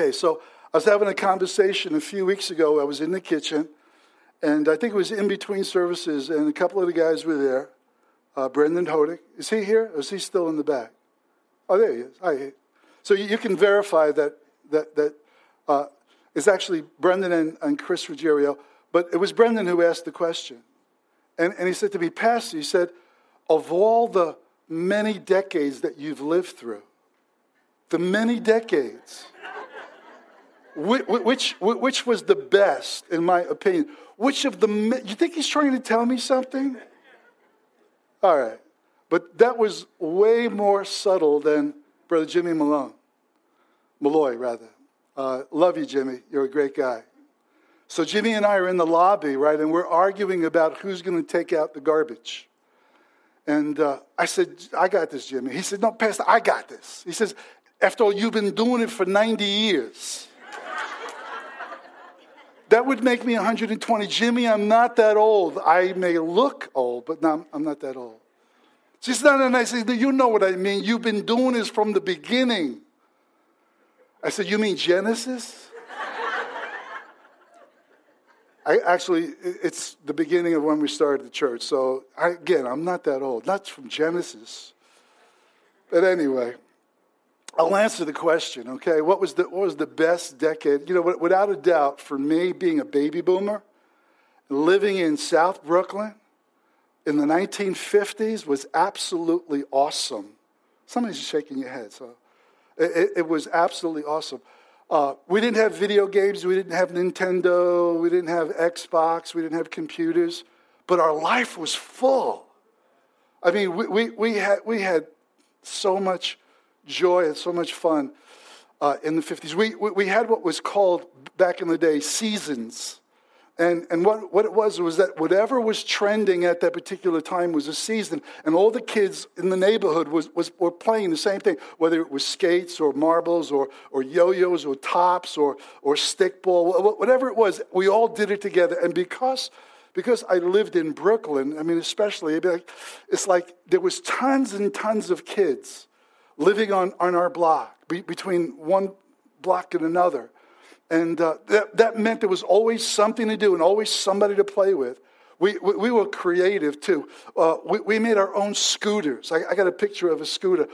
Okay, so I was having a conversation a few weeks ago. I was in the kitchen, and I think it was in between services, and a couple of the guys were there. Uh, Brendan Hodick. Is he here, or is he still in the back? Oh, there he is. Hi. So you, you can verify that, that, that uh, it's actually Brendan and, and Chris Ruggiero, but it was Brendan who asked the question. And, and he said to me, Pastor, he said, of all the many decades that you've lived through, the many decades, which, which, which was the best, in my opinion? Which of the, you think he's trying to tell me something? All right. But that was way more subtle than Brother Jimmy Malone. Malloy, rather. Uh, love you, Jimmy. You're a great guy. So Jimmy and I are in the lobby, right, and we're arguing about who's going to take out the garbage. And uh, I said, I got this, Jimmy. He said, No, Pastor, I got this. He says, After all, you've been doing it for 90 years. That would make me 120. Jimmy, I'm not that old. I may look old, but no, I'm not that old. She said, No, no, no. I said, You know what I mean. You've been doing this from the beginning. I said, You mean Genesis? I, actually, it's the beginning of when we started the church. So, I, again, I'm not that old. Not from Genesis. But anyway, I'll answer the question, okay? What was the, what was the best decade? You know, without a doubt, for me, being a baby boomer, living in South Brooklyn in the 1950s was absolutely awesome. Somebody's shaking your head, so it, it was absolutely awesome. Uh, we didn't have video games. We didn't have Nintendo. We didn't have Xbox. We didn't have computers. But our life was full. I mean, we, we, we, had, we had so much joy and so much fun uh, in the 50s. We, we, had what was called back in the day seasons. And, and what, what it was was that whatever was trending at that particular time was a season. And all the kids in the neighborhood was, was, were playing the same thing, whether it was skates or marbles or, or yo yo's or tops or, or stickball, whatever it was, we all did it together. And because, because I lived in Brooklyn, I mean, especially, it's like there was tons and tons of kids living on, on our block, be, between one block and another. And uh, that, that meant there was always something to do and always somebody to play with. We, we, we were creative too. Uh, we, we made our own scooters. I, I, got a picture of a scooter.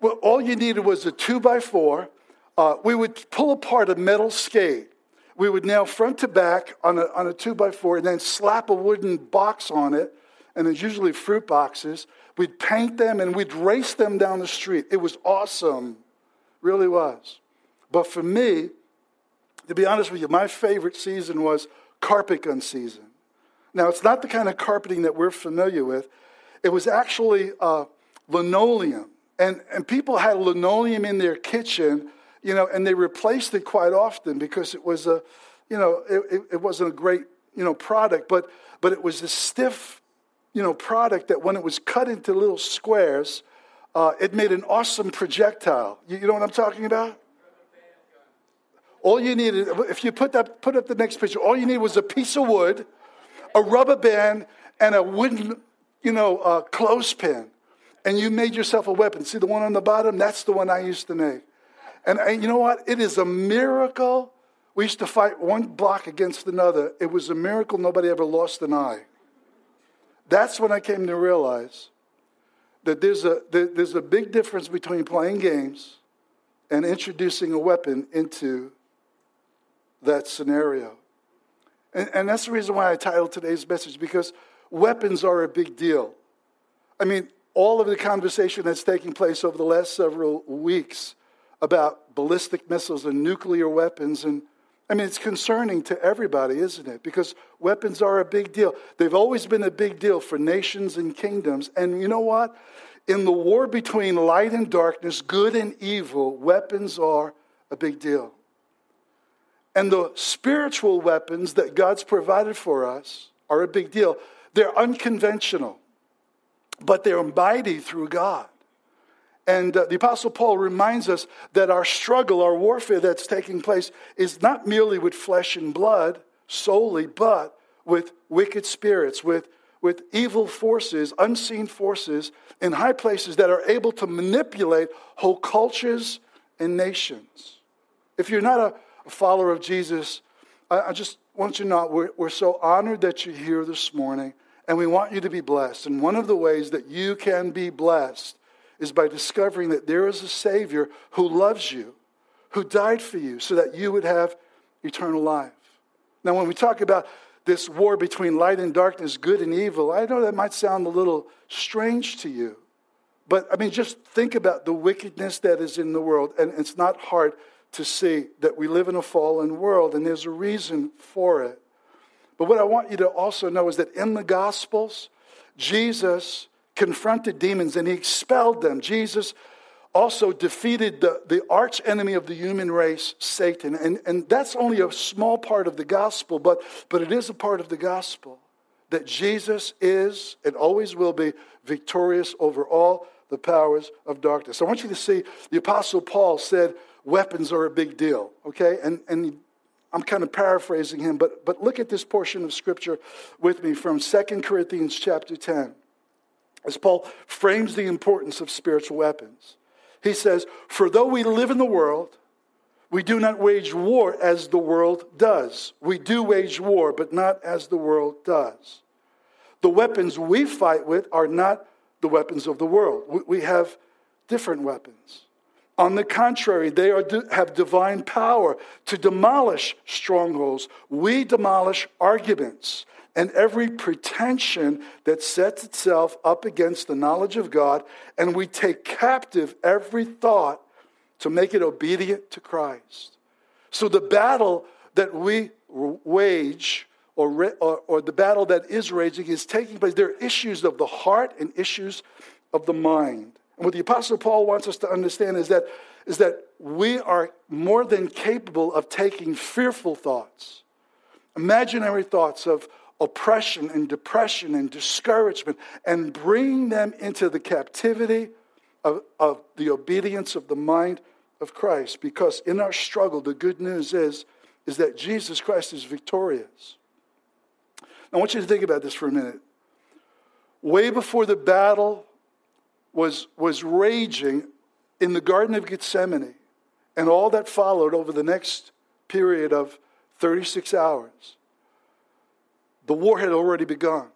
Well, all you needed was a two by four. Uh, we would pull apart a metal skate. We would nail front to back on a, on a two by four and then slap a wooden box on it. And it's usually fruit boxes. We'd paint them and we'd race them down the street. It was awesome. Really was. But for me, to be honest with you, my favorite season was carpet gun season. Now, it's not the kind of carpeting that we're familiar with. It was actually uh, linoleum. And, and people had linoleum in their kitchen, you know, and they replaced it quite often because it was a, you know, it, it wasn't a great, you know, product, but, but it was a stiff, you know, product that when it was cut into little squares, uh, it made an awesome projectile. You, you know what I'm talking about? All you needed, if you put, that, put up the next picture, all you needed was a piece of wood, a rubber band, and a wooden, you know, uh, clothespin. And you made yourself a weapon. See the one on the bottom? That's the one I used to make. And, and you know what? It is a miracle. We used to fight one block against another. It was a miracle nobody ever lost an eye. That's when I came to realize that there's a, there's a big difference between playing games and introducing a weapon into that scenario. And, and that's the reason why I titled today's message, because weapons are a big deal. I mean, all of the conversation that's taking place over the last several weeks about ballistic missiles and nuclear weapons and I mean, it's concerning to everybody, isn't it? Because weapons are a big deal. They've always been a big deal for nations and kingdoms. And you know what? In the war between light and darkness, good and evil, weapons are a big deal. And the spiritual weapons that God's provided for us are a big deal. They're unconventional, but they're mighty through God. And uh, the Apostle Paul reminds us that our struggle, our warfare that's taking place, is not merely with flesh and blood solely, but with wicked spirits, with, with evil forces, unseen forces in high places that are able to manipulate whole cultures and nations. If you're not a, follower of Jesus, I, I, just want you to know we're, we're so honored that you're here this morning, and we want you to be blessed. And one of the ways that you can be blessed is by discovering that there is a Savior who loves you, who died for you, so that you would have eternal life. Now, when we talk about this war between light and darkness, good and evil, I know that might sound a little strange to you. But I mean, just think about the wickedness that is in the world. And it's not hard to see that we live in a fallen world, and there's a reason for it. But what I want you to also know is that in the Gospels, Jesus confronted demons and he expelled them. Jesus also defeated the, the arch enemy of the human race, Satan. And, and that's only a small part of the gospel, but, but it is a part of the gospel that Jesus is and always will be victorious over all the powers of darkness. I want you to see the Apostle Paul said weapons are a big deal, okay? And, and I'm kind of paraphrasing him, but, but look at this portion of scripture with me from 2 Corinthians chapter 10 as Paul frames the importance of spiritual weapons. He says, For though we live in the world, we do not wage war as the world does. We do wage war, but not as the world does. The weapons we fight with are not the weapons of the world. We have different weapons. On the contrary, they are, have divine power to demolish strongholds. We demolish arguments and every pretension that sets itself up against the knowledge of God, and we take captive every thought to make it obedient to Christ. So the battle that we wage, or, or, or the battle that is raging, is taking place. There are issues of the heart and issues of the mind. And what the Apostle Paul wants us to understand is that, is that we are more than capable of taking fearful thoughts, imaginary thoughts of, oppression and depression and discouragement and bring them into the captivity of, of the obedience of the mind of Christ. Because in our struggle, the good news is, is that Jesus Christ is victorious. I want you to think about this for a minute. Way before the battle was, was raging in the Garden of Gethsemane and all that followed over the next period of 36 hours, the war had already begun.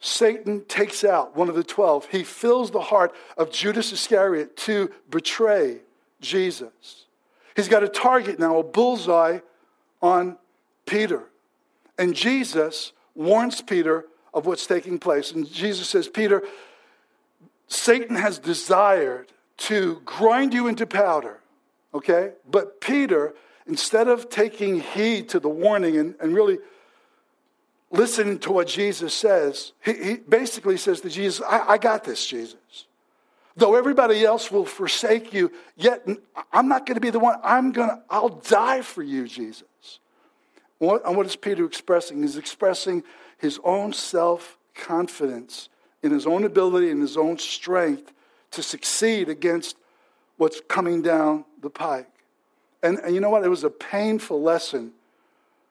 Satan takes out one of the 12. He fills the heart of Judas Iscariot to betray Jesus. He's got a target now, a bullseye on Peter. And Jesus warns Peter of what's taking place. And Jesus says, Peter, Satan has desired to grind you into powder, okay? But Peter, instead of taking heed to the warning and, and really listening to what Jesus says, he, he basically says to Jesus, I, I got this, Jesus. Though everybody else will forsake you, yet I'm not going to be the one. I'm going to, I'll die for you, Jesus. What, and what is Peter expressing? He's expressing his own self confidence in his own ability and his own strength to succeed against what's coming down the pike. And, and you know what? It was a painful lesson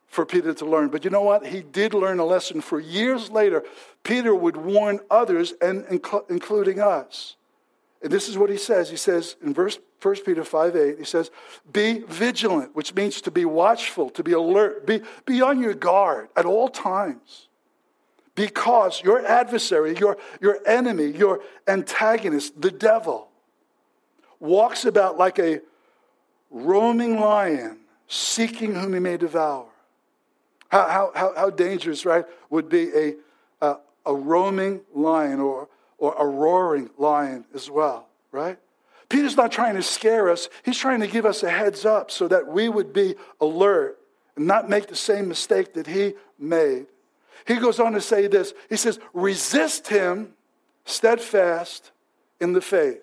for Peter to learn. But you know what? He did learn a lesson. For years later, Peter would warn others, and including us. And this is what he says. He says in verse 1 Peter 5 8, he says, Be vigilant, which means to be watchful, to be alert, be, be on your guard at all times. Because your adversary, your, your enemy, your antagonist, the devil, walks about like a roaming lion, seeking whom he may devour. How, how, how, dangerous, right, would be a, a, a roaming lion or, or a roaring lion as well, right? Peter's not trying to scare us. He's trying to give us a heads up so that we would be alert and not make the same mistake that he made. He goes on to say this He says, resist him steadfast in the faith.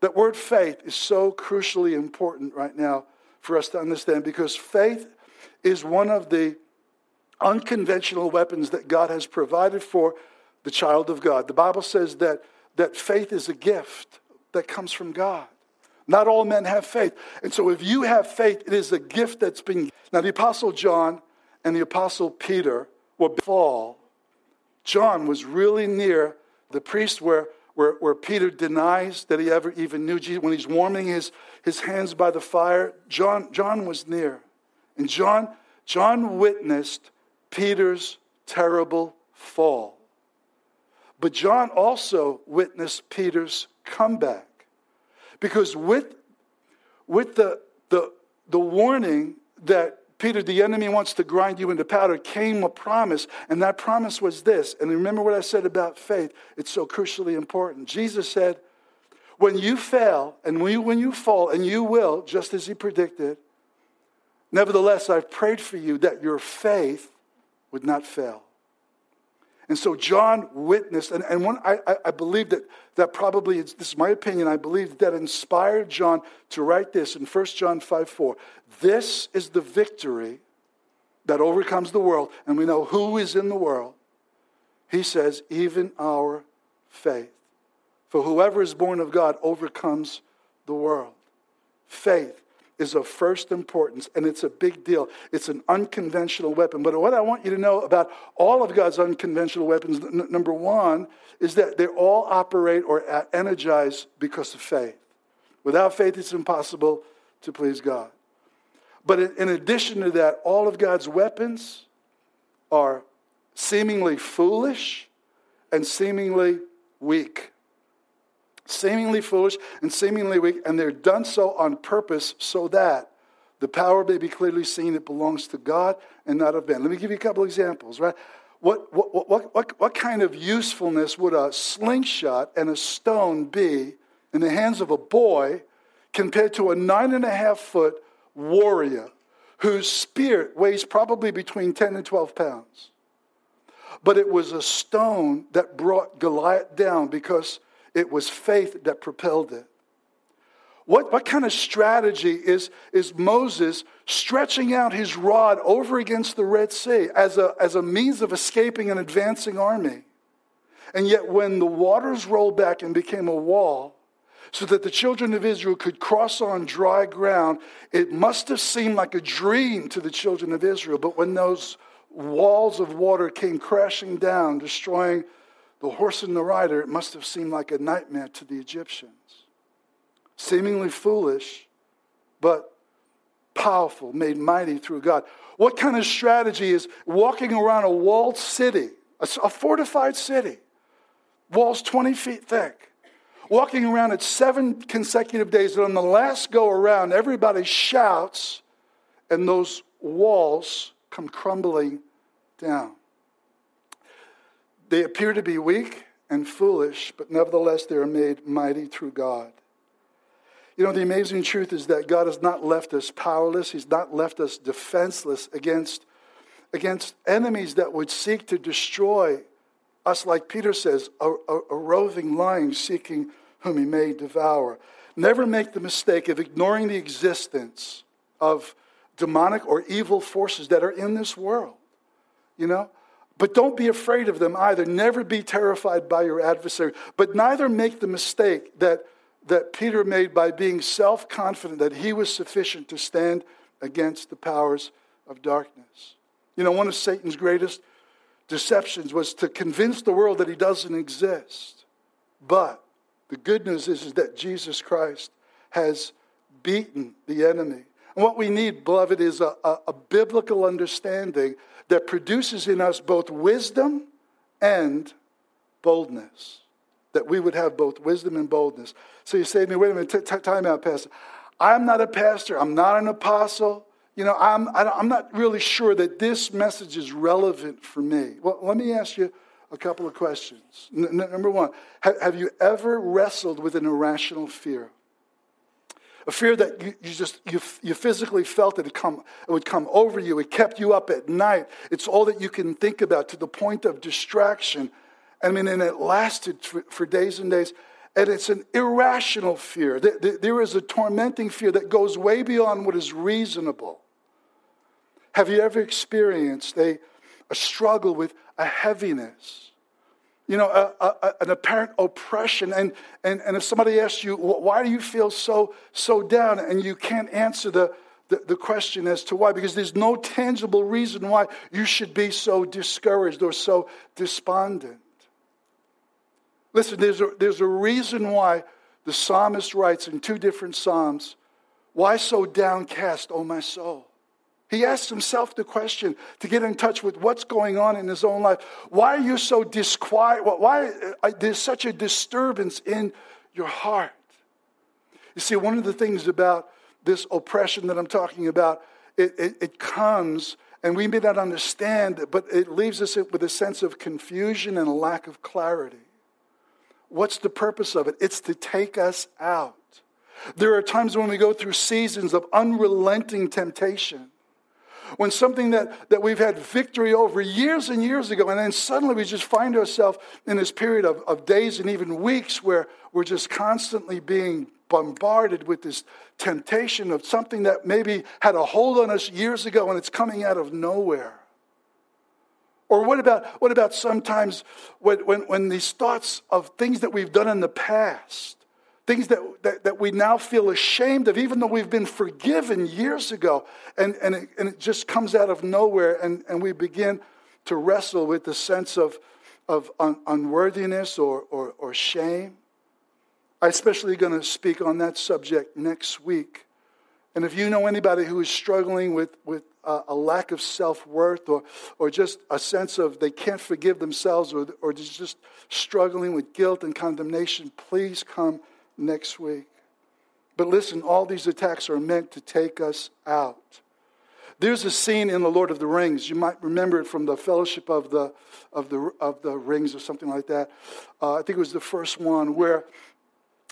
That word faith is so crucially important right now for us to understand because faith is one of the unconventional weapons that God has provided for the child of God. The Bible says that, that faith is a gift that comes from God. Not all men have faith. And so if you have faith, it is a gift that's been. Now, the Apostle John and the Apostle Peter were fall. John was really near the priest where, where, where Peter denies that he ever even knew Jesus. When he's warming his, his hands by the fire, John, John was near. And John, John witnessed Peter's terrible fall. But John also witnessed Peter's comeback. Because with, with the, the, the warning that Peter, the enemy wants to grind you into powder, came a promise, and that promise was this. And remember what I said about faith, it's so crucially important. Jesus said, When you fail, and when you, when you fall, and you will, just as he predicted, nevertheless, I've prayed for you that your faith would not fail. And so John witnessed, and, and I, I, I believe that, that probably, this is my opinion, I believe that inspired John to write this in 1 John 5 4. This is the victory that overcomes the world, and we know who is in the world. He says, even our faith. For whoever is born of God overcomes the world. Faith is of first importance and it's a big deal. It's an unconventional weapon. But what I want you to know about all of God's unconventional weapons, n- number one, is that they all operate or energize because of faith. Without faith, it's impossible to please God. But in addition to that, all of God's weapons are seemingly foolish and seemingly weak seemingly foolish and seemingly weak, and they're done so on purpose so that the power may be clearly seen it belongs to God and not of man. Let me give you a couple examples, right? What, what, what, what, what kind of usefulness would a slingshot and a stone be in the hands of a boy compared to a nine and a half foot warrior whose spirit weighs probably between 10 and 12 pounds? But it was a stone that brought Goliath down because it was faith that propelled it. What, what kind of strategy is, is Moses stretching out his rod over against the Red Sea as a, as a means of escaping an advancing army? And yet, when the waters rolled back and became a wall, so that the children of Israel could cross on dry ground, it must have seemed like a dream to the children of Israel. But when those walls of water came crashing down, destroying the horse and the rider, it must have seemed like a nightmare to the Egyptians. Seemingly foolish, but powerful, made mighty through God. What kind of strategy is walking around a walled city, a, fortified city, walls 20 feet thick, walking around it seven consecutive days, and on the last go around, everybody shouts, and those walls come crumbling down? They appear to be weak and foolish, but nevertheless they are made mighty through God. You know, the amazing truth is that God has not left us powerless. He's not left us defenseless against, against enemies that would seek to destroy us, like Peter says, a, a, a roving lion seeking whom he may devour. Never make the mistake of ignoring the existence of demonic or evil forces that are in this world. You know, but don't be afraid of them either. Never be terrified by your adversary. But neither make the mistake that, that Peter made by being self confident that he was sufficient to stand against the powers of darkness. You know, one of Satan's greatest deceptions was to convince the world that he doesn't exist. But the good news is, is that Jesus Christ has beaten the enemy. And what we need, beloved, is a, a, a biblical understanding that produces in us both wisdom and boldness. That we would have both wisdom and boldness. So you say to me, wait a minute, t- t- time out, Pastor. I'm not a pastor, I'm not an apostle. You know, I'm, I'm not really sure that this message is relevant for me. Well, let me ask you a couple of questions. N- number one, have you ever wrestled with an irrational fear? A fear that you, you just you, you physically felt it, come, it would come over you. It kept you up at night. It's all that you can think about to the point of distraction. I mean and it lasted for, for days and days. And it's an irrational fear. There is a tormenting fear that goes way beyond what is reasonable. Have you ever experienced a, a struggle with a heaviness you know, a, a, an apparent oppression. And, and, and if somebody asks you, why do you feel so, so down? And you can't answer the, the, the, question as to why, because there's no tangible reason why you should be so discouraged or so despondent. Listen, there's a, there's a reason why the psalmist writes in two different psalms Why so downcast, O my soul? He asks himself the question to get in touch with what's going on in his own life. Why are you so disquiet? Why uh, there's such a disturbance in your heart? You see, one of the things about this oppression that I'm talking about, it, it, it comes, and we may not understand it, but it leaves us with a sense of confusion and a lack of clarity. What's the purpose of it? It's to take us out. There are times when we go through seasons of unrelenting temptation. When something that, that we've had victory over years and years ago, and then suddenly we just find ourselves in this period of, of days and even weeks where we're just constantly being bombarded with this temptation of something that maybe had a hold on us years ago and it's coming out of nowhere. Or what about, what about sometimes when, when, when these thoughts of things that we've done in the past, things that, that, that, we now feel ashamed of, even though we've been forgiven years ago, and, and, it, and it just comes out of nowhere, and, and we begin to wrestle with the sense of, of un, unworthiness or, or, or shame? I'm especially going to speak on that subject next week. And if you know anybody who is struggling with, with a lack of self worth or, or just a sense of they can't forgive themselves or, or just struggling with guilt and condemnation, please come next week. But listen, all these attacks are meant to take us out. There's a scene in The Lord of the Rings. You might remember it from the Fellowship of the, of the, of the Rings or something like that. Uh, I think it was the first one where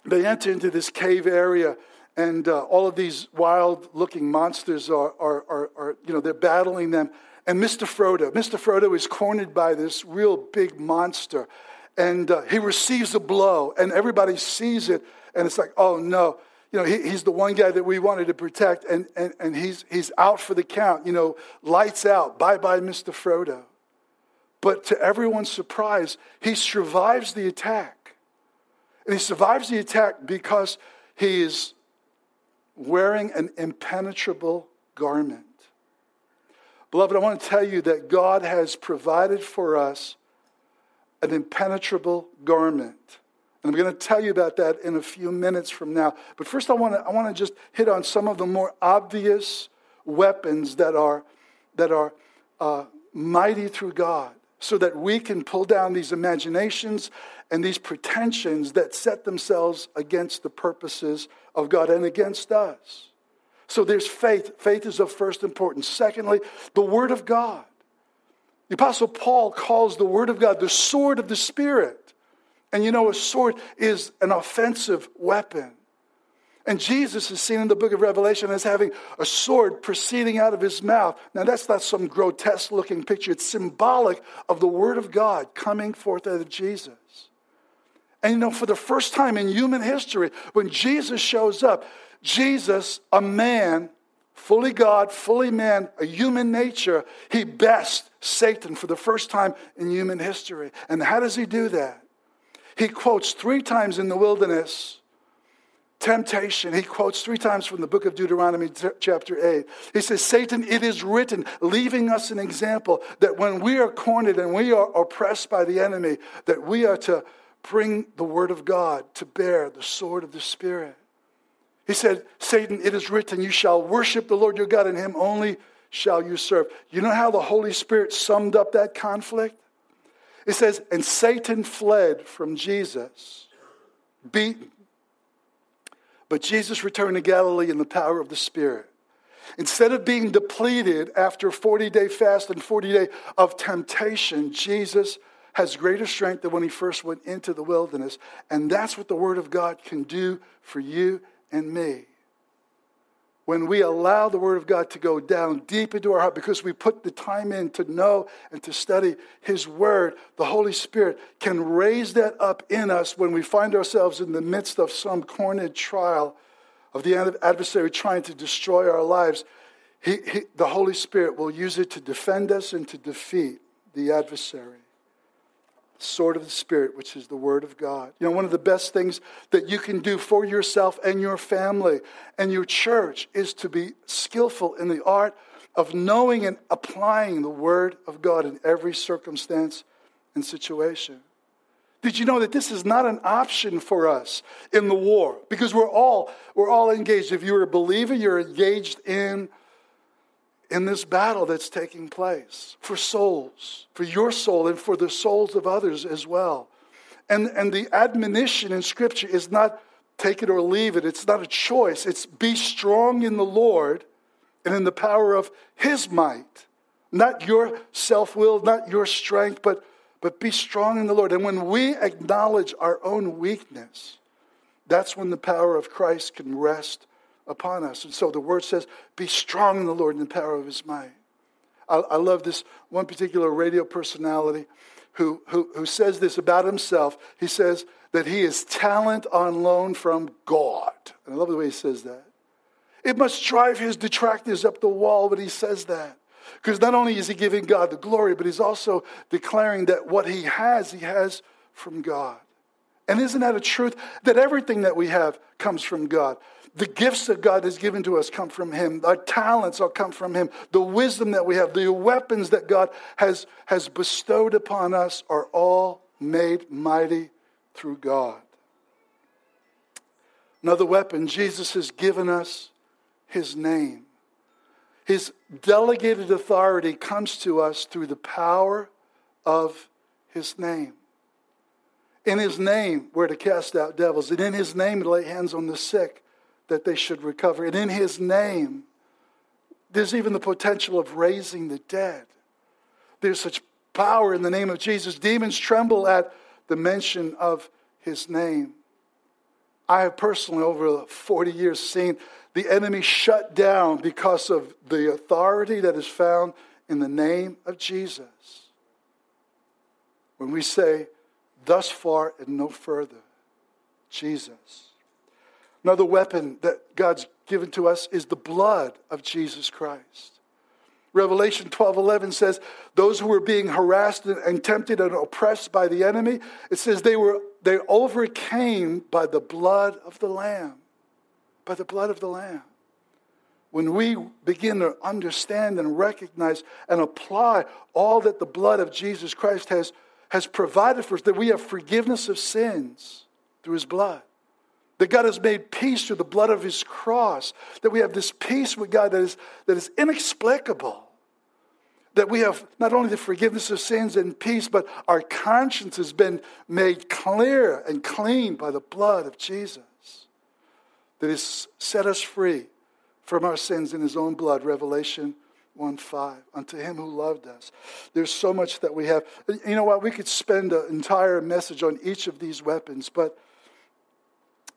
they enter into this cave area and uh, all of these wild looking monsters are, are, are, are, you know, they're battling them. And Mr. Frodo, Mr. Frodo is cornered by this real big monster. And uh, he receives a blow, and everybody sees it. And it's like, oh no, you know, he, he's the one guy that we wanted to protect, and, and, and he's, he's out for the count. You know, lights out. Bye bye, Mr. Frodo. But to everyone's surprise, he survives the attack. And he survives the attack because he is wearing an impenetrable garment. Beloved, I want to tell you that God has provided for us an impenetrable garment. And I'm going to tell you about that in a few minutes from now. But first, I want to, I want to just hit on some of the more obvious weapons that are, that are uh, mighty through God so that we can pull down these imaginations and these pretensions that set themselves against the purposes of God and against us. So there's faith. Faith is of first importance. Secondly, the Word of God. The Apostle Paul calls the Word of God the sword of the Spirit. And you know, a sword is an offensive weapon. And Jesus is seen in the book of Revelation as having a sword proceeding out of his mouth. Now, that's not some grotesque looking picture, it's symbolic of the Word of God coming forth out of Jesus. And you know, for the first time in human history, when Jesus shows up, Jesus, a man, fully God, fully man, a human nature, he bests Satan for the first time in human history. And how does he do that? He quotes three times in the wilderness temptation. He quotes three times from the book of Deuteronomy, chapter 8. He says, Satan, it is written, leaving us an example that when we are cornered and we are oppressed by the enemy, that we are to bring the word of God to bear, the sword of the Spirit. He said, Satan, it is written, you shall worship the Lord your God, and him only shall you serve. You know how the Holy Spirit summed up that conflict? It says, and Satan fled from Jesus, beaten, but Jesus returned to Galilee in the power of the Spirit. Instead of being depleted after a 40 day fast and 40 day of temptation, Jesus has greater strength than when he first went into the wilderness. And that's what the Word of God can do for you and me when we allow the Word of God to go down deep into our heart because we put the time in to know and to study His Word, the Holy Spirit can raise that up in us when we find ourselves in the midst of some cornered trial of the adversary trying to destroy our lives. He, he, the Holy Spirit will use it to defend us and to defeat the adversary sword of the Spirit, which is the Word of God. You know, one of the best things that you can do for yourself and your family and your church is to be skillful in the art of knowing and applying the Word of God in every circumstance and situation. Did you know that this is not an option for us in the war? Because we're all, we're all engaged. If you're a believer, you're engaged in, in this battle that's taking place for souls, for your soul and for the souls of others as well. And, and the admonition in Scripture is not take it or leave it. It's not a choice. It's be strong in the Lord and in the power of His might. Not your self will, not your strength, but but be strong in the Lord. And when we acknowledge our own weakness, that's when the power of Christ can rest upon us. And so the word says, be strong in the Lord and the power of his might. I, I love this one particular radio personality who, who, who says this about himself. He says that he is talent on loan from God. And I love the way he says that. It must drive his detractors up the wall when he says that. Because not only is he giving God the glory, but he's also declaring that what he has, he has from God. And isn't that a truth? That everything that we have comes from God. The gifts that God has given to us come from Him. Our talents all come from Him. The wisdom that we have, the weapons that God has, has bestowed upon us are all made mighty through God. Another weapon, Jesus has given us His name. His delegated authority comes to us through the power of His name. In His name, we're to cast out devils, and in His name, to lay hands on the sick that they should recover. And in His name, there's even the potential of raising the dead. There's such power in the name of Jesus. Demons tremble at the mention of His name. I have personally, over 40 years, seen the enemy shut down because of the authority that is found in the name of Jesus. When we say, thus far and no further, Jesus. Another weapon that God's given to us is the blood of Jesus Christ. Revelation 12 11 says, Those who were being harassed and tempted and oppressed by the enemy, it says they were they overcame by the blood of the Lamb by the blood of the Lamb. When we begin to understand and recognize and apply all that the blood of Jesus Christ has, has provided for us, that we have forgiveness of sins through his blood, that God has made peace through the blood of his cross, that we have this peace with God that is, that is inexplicable that we have not only the forgiveness of sins and peace, but our conscience has been made clear and clean by the blood of Jesus that has set us free from our sins in his own blood, Revelation 1 5. Unto him who loved us. There's so much that we have. You know what? We could spend an entire message on each of these weapons, but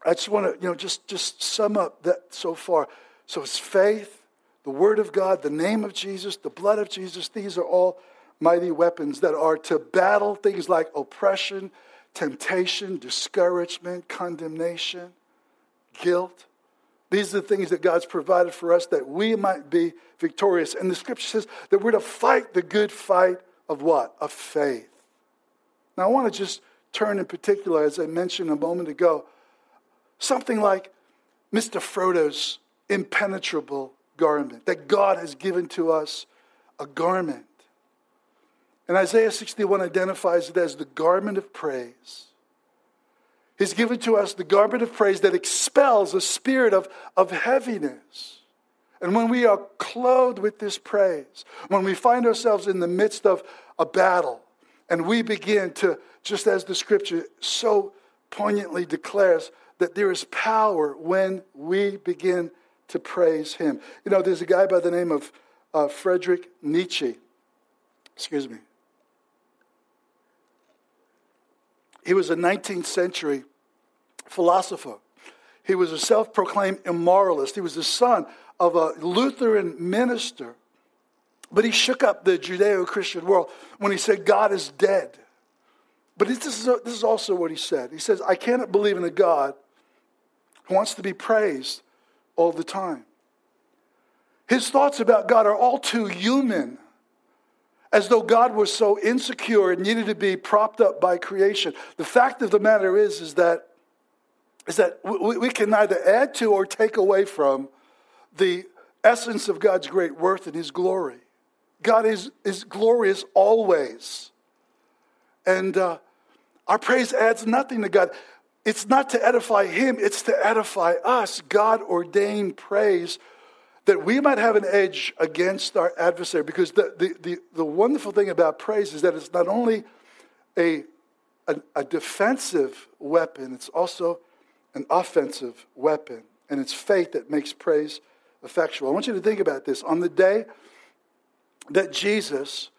I just want to, you know, just, just sum up that so far. So it's faith, the Word of God, the name of Jesus, the blood of Jesus. These are all mighty weapons that are to battle things like oppression, temptation, discouragement, condemnation guilt. These are the things that God's provided for us that we might be victorious. And the scripture says that we're to fight the good fight of what? Of faith. Now, I want to just turn in particular, as I mentioned a moment ago, something like Mr. Frodo's impenetrable garment, that God has given to us a garment. And Isaiah 61 identifies it as the garment of praise. He's given to us the garment of praise that expels a spirit of, of heaviness. And when we are clothed with this praise, when we find ourselves in the midst of a battle, and we begin to, just as the scripture so poignantly declares, that there is power when we begin to praise Him. You know, there's a guy by the name of uh, Frederick Nietzsche. Excuse me. He was a 19th century philosopher. He was a self proclaimed immoralist. He was the son of a Lutheran minister. But he shook up the Judeo Christian world when he said, God is dead. But this is, this is also what he said. He says, I cannot believe in a God who wants to be praised all the time. His thoughts about God are all too human as though God was so insecure and needed to be propped up by creation. The fact of the matter is, is that, is that we, we can neither add to or take away from the essence of God's great worth and his glory. God is, is glorious always. And uh, Our praise adds nothing to God. It's not to edify Him, it's to edify us. God ordained praise that we might have an edge against our adversary. Because the, the, the, the wonderful thing about praise is that it's not only a, a, a defensive weapon, it's also an offensive weapon. And it's faith that makes praise effectual. I want you to think about this. On the day that Jesus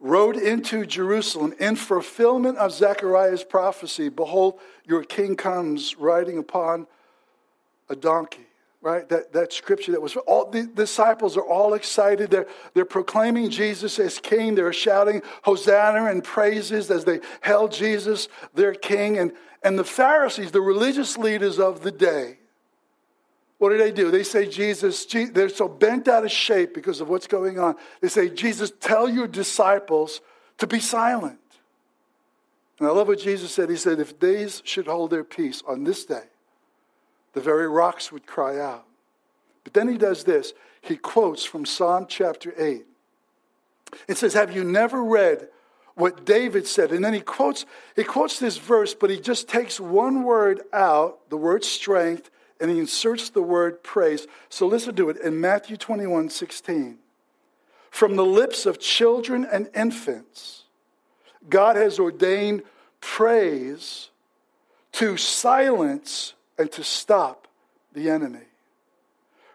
rode into Jerusalem in fulfillment of Zechariah's prophecy Behold, your king comes riding upon a donkey. Right? That, that scripture that was all the disciples are all excited. They're, they're proclaiming Jesus as king. They're shouting Hosanna and praises as they held Jesus, their king. And, and the Pharisees, the religious leaders of the day, what do they do? They say, Jesus, they're so bent out of shape because of what's going on. They say, Jesus, tell your disciples to be silent. And I love what Jesus said. He said, if these should hold their peace on this day, the very rocks would cry out. But then he does this. He quotes from Psalm chapter 8. It says, Have you never read what David said? And then he quotes, he quotes this verse, but he just takes one word out, the word strength, and he inserts the word praise. So listen to it in Matthew 21 16. From the lips of children and infants, God has ordained praise to silence and to stop the enemy.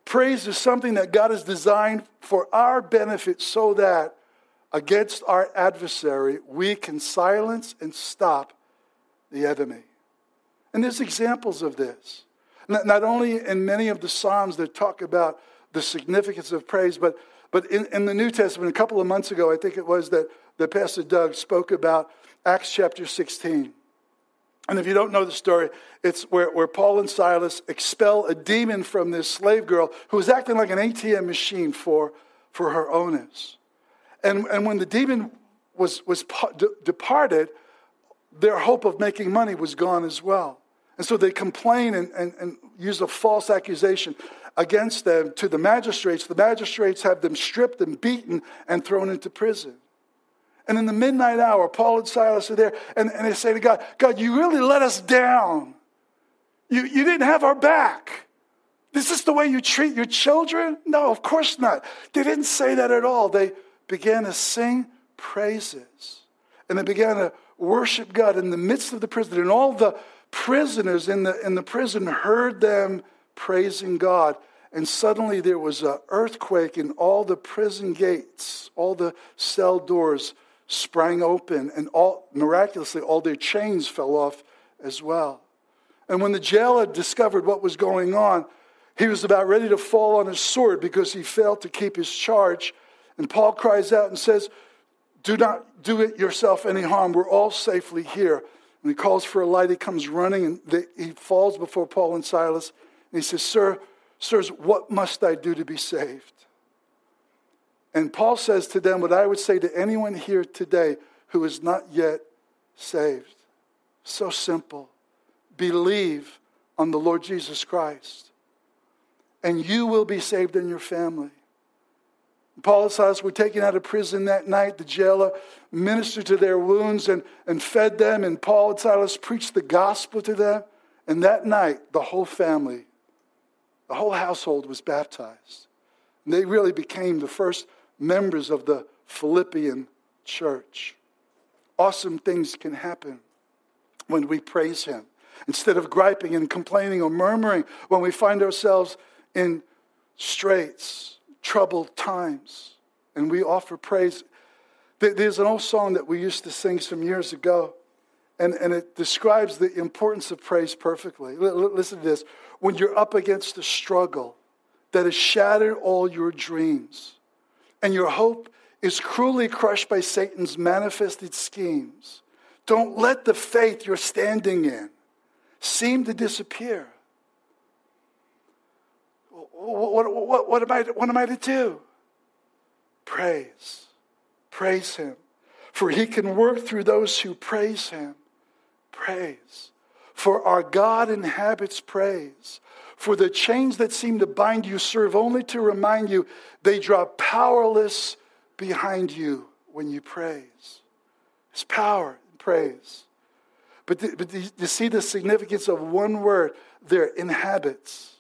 Praise is something that God has designed for our benefit so that against our adversary we can silence and stop the enemy. And there's examples of this. Not only in many of the Psalms that talk about the significance of praise, but, but in, in the New Testament, a couple of months ago, I think it was that, that Pastor Doug spoke about Acts chapter 16. And if you don't know the story, it's where, where Paul and Silas expel a demon from this slave girl who was acting like an ATM machine for, for her owners. And, and when the demon was, was departed, their hope of making money was gone as well. And so they complain and, and, and use a false accusation against them to the magistrates. The magistrates have them stripped and beaten and thrown into prison. And in the midnight hour, Paul and Silas are there and, and they say to God, God, you really let us down. You, you didn't have our back. Is this the way you treat your children? No, of course not. They didn't say that at all. They began to sing praises and they began to worship God in the midst of the prison. And all the prisoners in the, in the prison heard them praising God. And suddenly there was an earthquake, and all the prison gates, all the cell doors sprang open, and all, miraculously, all their chains fell off as well. And when the jailer discovered what was going on, he was about ready to fall on his sword because he failed to keep his charge. And Paul cries out and says, Do not do it yourself any harm. We're all safely here. When he calls for a light, he comes running and they, he falls before Paul and Silas. And he says, Sir, sirs, what must I do to be saved? And Paul says to them what I would say to anyone here today who is not yet saved. So simple. Believe on the Lord Jesus Christ, and you will be saved in your family. Paul and Silas were taken out of prison that night. The jailer ministered to their wounds and, and fed them, and Paul and Silas preached the gospel to them. And that night, the whole family, the whole household was baptized. And they really became the first members of the Philippian church. Awesome things can happen when we praise Him. Instead of griping and complaining or murmuring when we find ourselves in straits troubled times. And we offer praise. There's an old song that we used to sing some years ago, and, and it describes the importance of praise perfectly. listen to this. When you're up against a struggle that has shattered all your dreams, and your hope is cruelly crushed by Satan's manifested schemes, don't let the faith you're standing in seem to disappear what, what, what, am I, what am I to do? Praise. Praise Him. For He can work through those who praise Him. Praise. For our God inhabits praise. For the chains that seem to bind you serve only to remind you they drop powerless behind you when you praise. It's power in praise. But, the, but the, you see the significance of one word there inhabits.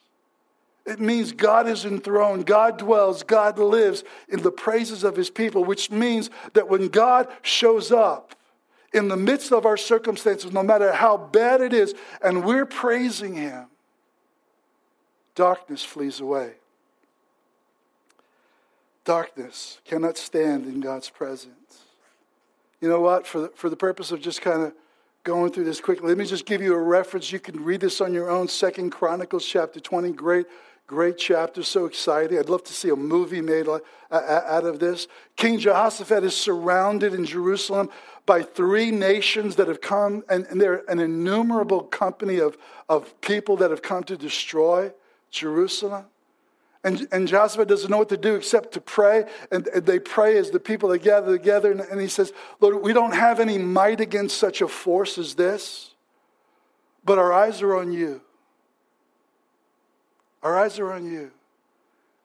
It means God is enthroned, God dwells, God lives in the praises of his people, which means that when God shows up in the midst of our circumstances, no matter how bad it is, and we're praising him, darkness flees away. Darkness cannot stand in God's presence. You know what? For the, for the purpose of just kind of going through this quickly, let me just give you a reference. You can read this on your own. Second Chronicles chapter 20, great Great chapter, so exciting. I'd love to see a movie made out of this. King Jehoshaphat is surrounded in Jerusalem by three nations that have come, and, they're an innumerable company of, of people that have come to destroy Jerusalem. And, and Jehoshaphat doesn't know what to do except to pray. And, and they pray as the people they gather together. And, and he says, Lord, we don't have any might against such a force as this, but our eyes are on you. Our eyes are on you.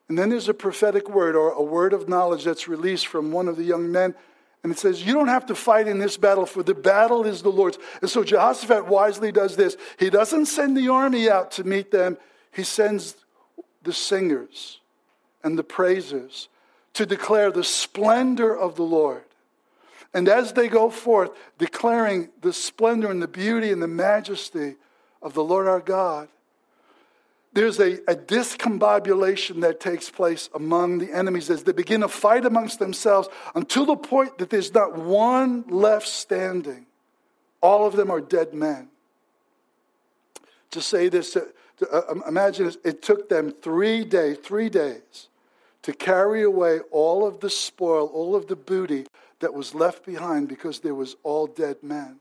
And then there's a prophetic word or a word of knowledge that's released from one of the young men. And it says, You don't have to fight in this battle, for the battle is the Lord's. And so Jehoshaphat wisely does this. He doesn't send the army out to meet them, he sends the singers and the praisers to declare the splendor of the Lord. And as they go forth, declaring the splendor and the beauty and the majesty of the Lord our God, there's a, a discombobulation that takes place among the enemies as they begin to fight amongst themselves until the point that there's not one left standing. All of them are dead men. To say this, to, to, uh, imagine this, it took them three days, three days to carry away all of the spoil, all of the booty that was left behind because there was all dead men.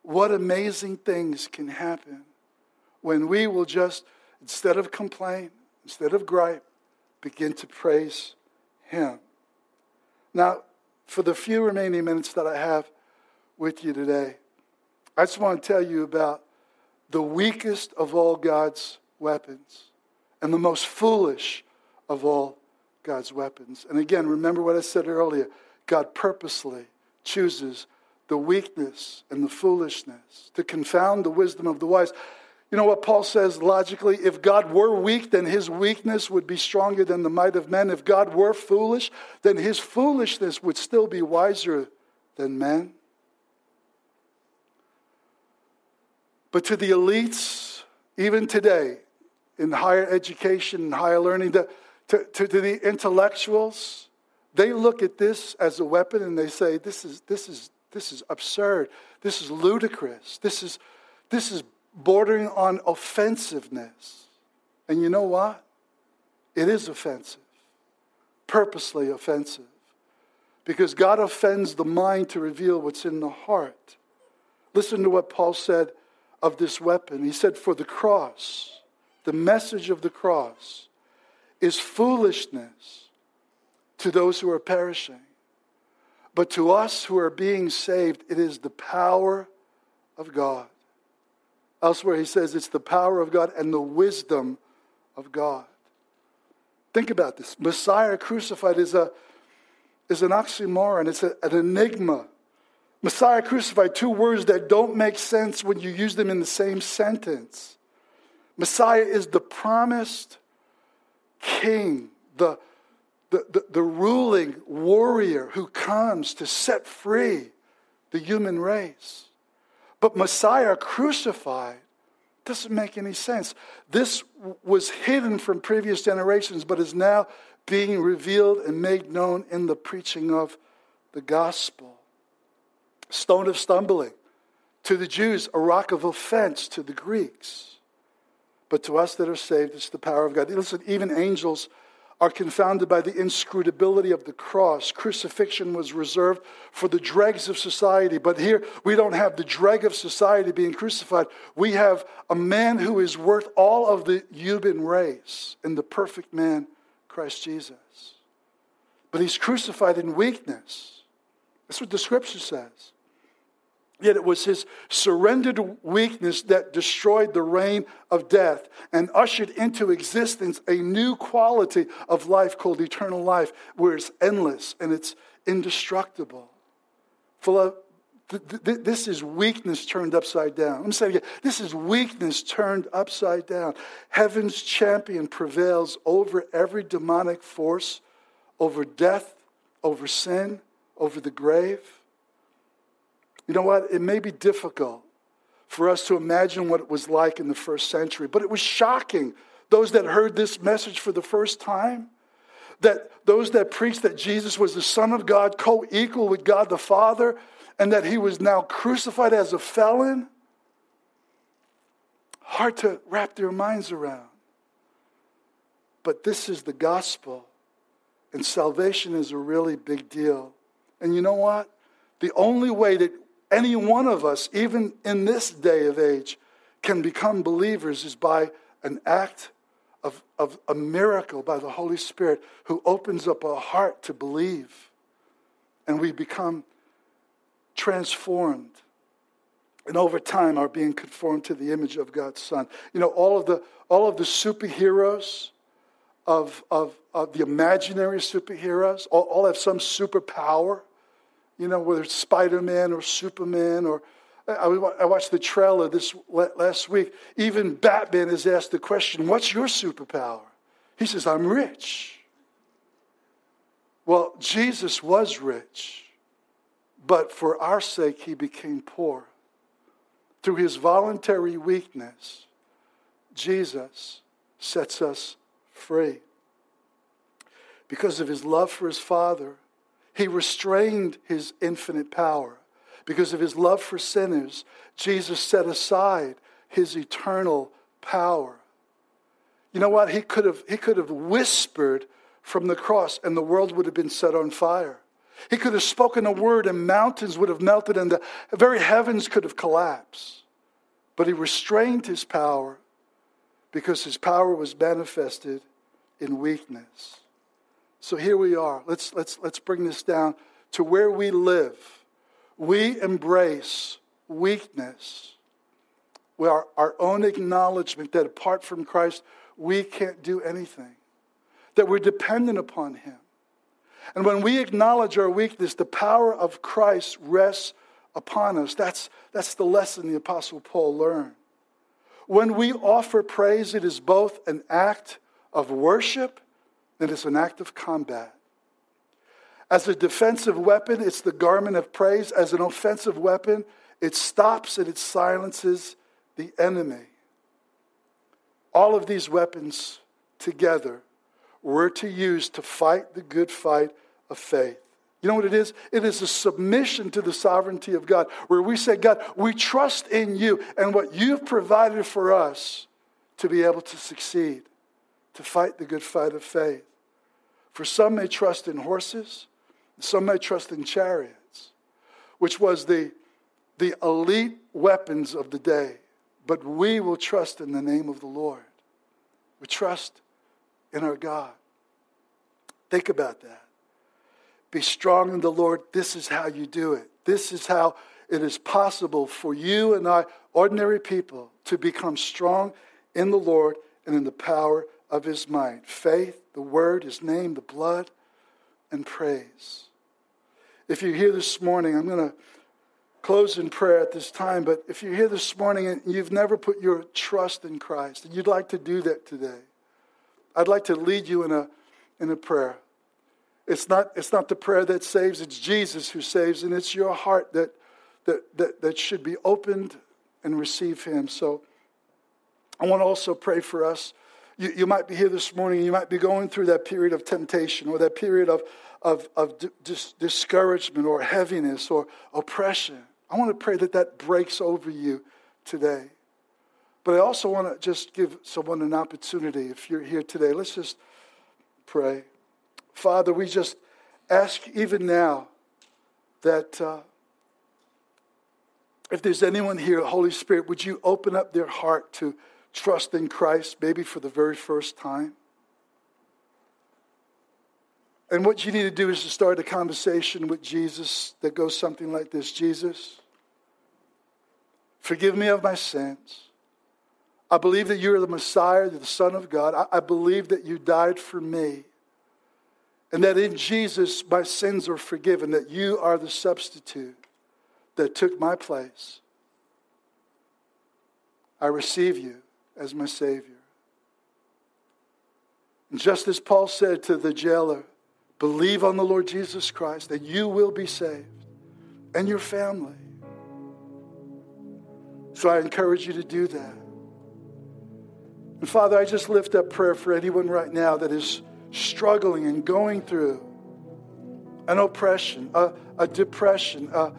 What amazing things can happen when we will just, instead of complain, instead of gripe, begin to praise Him. Now, for the few remaining minutes that I have with you today, I just want to tell you about the weakest of all God's weapons and the most foolish of all God's weapons. And again, remember what I said earlier God purposely chooses the weakness and the foolishness to confound the wisdom of the wise. You know what Paul says logically? If God were weak, then his weakness would be stronger than the might of men. If God were foolish, then his foolishness would still be wiser than men. But to the elites, even today, in higher education and higher learning, to, to, to, to the intellectuals, they look at this as a weapon and they say, this is, this is, this is absurd. This is ludicrous. This is, this is bordering on offensiveness. And you know what? It is offensive, purposely offensive. Because God offends the mind to reveal what's in the heart. Listen to what Paul said of this weapon. He said, For the cross, the message of the cross, is foolishness to those who are perishing. But to us who are being saved, it is the power of God. Elsewhere, he says it's the power of God and the wisdom of God. Think about this. Messiah crucified is, a, is an oxymoron, it's a, an enigma. Messiah crucified, two words that don't make sense when you use them in the same sentence. Messiah is the promised king, the, the, the, the ruling warrior who comes to set free the human race. But Messiah crucified doesn't make any sense. This was hidden from previous generations, but is now being revealed and made known in the preaching of the gospel. Stone of stumbling. To the Jews, a rock of offense to the Greeks. But to us that are saved, it's the power of God. Listen, even angels are confounded by the inscrutability of the cross. Crucifixion was reserved for the dregs of society, but here we don't have the dreg of society being crucified. We have a man who is worth all of the human race and the perfect man, Christ Jesus. But he's crucified in weakness. That's what the scripture says. Yet it was his surrendered weakness that destroyed the reign of death and ushered into existence a new quality of life called eternal life, where it's endless and it's indestructible. This is weakness turned upside down. I'm saying again, this is weakness turned upside down. Heaven's champion prevails over every demonic force, over death, over sin, over the grave. You know what? It may be difficult for us to imagine what it was like in the first century, but it was shocking. Those that heard this message for the first time, that those that preached that Jesus was the Son of God, co equal with God the Father, and that he was now crucified as a felon. Hard to wrap their minds around. But this is the gospel, and salvation is a really big deal. And you know what? The only way that any one of us, even in this day of age, can become believers is by an act of, of a miracle by the Holy Spirit who opens up a heart to believe. And we become transformed and over time are being conformed to the image of God's Son. You know, all of the, all of the superheroes of, of, of the imaginary superheroes all, all have some superpower. You know, whether it's Spider Man or Superman or I, watched the trailer this last week. Even Batman is asked the question, What's your superpower? He says, I'm rich. Well, Jesus was rich. But for our sake, he became poor. Through his voluntary weakness, Jesus sets us free. Because of his love for his Father, he restrained his infinite power. Because of his love for sinners, Jesus set aside his eternal power. You know what? He could have, he could have whispered from the cross and the world would have been set on fire. He could have spoken a word and mountains would have melted and the very heavens could have collapsed. But he restrained his power because his power was manifested in weakness. So here we are. Let's, let's, let's bring this down to where we live. We embrace weakness. We are our own acknowledgement that apart from Christ, we can't do anything, that we're dependent upon him. And when we acknowledge our weakness, the power of Christ rests upon us. That's, that's the lesson the Apostle Paul learned. When we offer praise, it is both an act of worship and it's an act of combat. As a defensive weapon, it's the garment of praise. As an offensive weapon, it stops and it silences the enemy. All of these weapons together we're to use to fight the good fight of faith. You know what it is? It is a submission to the sovereignty of God, where we say, God, we trust in you and what you've provided for us to be able to succeed, to fight the good fight of faith. For some may trust in horses, some may trust in chariots, which was the, the elite weapons of the day. But we will trust in the name of the Lord. We trust in our God. Think about that. Be strong in the Lord. This is how you do it. This is how it is possible for you and I, ordinary people, to become strong in the Lord and in the power of his might. Faith, the word, his name, the blood, and praise. If you're here this morning, I'm going to close in prayer at this time, but if you're here this morning and you've never put your trust in Christ and you'd like to do that today, I'd like to lead you in a, in a prayer. It's not, it's not the prayer that saves, it's Jesus who saves, and it's your heart that, that, that, that should be opened and receive Him. So I want to also pray for us. You, you might be here this morning, and you might be going through that period of temptation or that period of, of, of dis- discouragement or heaviness or oppression. I want to pray that that breaks over you today. But I also want to just give someone an opportunity. If you're here today, let's just pray. Father, we just ask even now that uh, if there's anyone here, Holy Spirit, would you open up their heart to trust in Christ, maybe for the very first time? And what you need to do is to start a conversation with Jesus that goes something like this Jesus, forgive me of my sins. I believe that you're the Messiah, the Son of God. I, I believe that you died for me. And that in Jesus, my sins are forgiven, that you are the substitute. that took my place. I receive you as my Savior. And just as Paul said to the jailer, believe on the Lord Jesus Christ that you will be saved and your family. So I encourage you to do that. And Father, I just lift up prayer for anyone right now that is struggling and going through an oppression, a, a depression, a,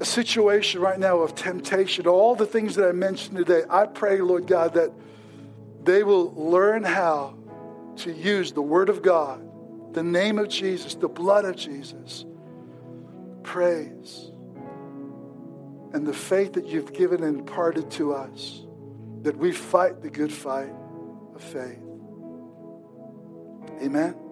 a situation right now of temptation, all the things that I mentioned today. I pray, Lord God, that they will learn how to use the Word of God, the name of Jesus, the blood of Jesus, praise, and the faith that you've given and imparted to us, that we fight the good fight of faith. Amen.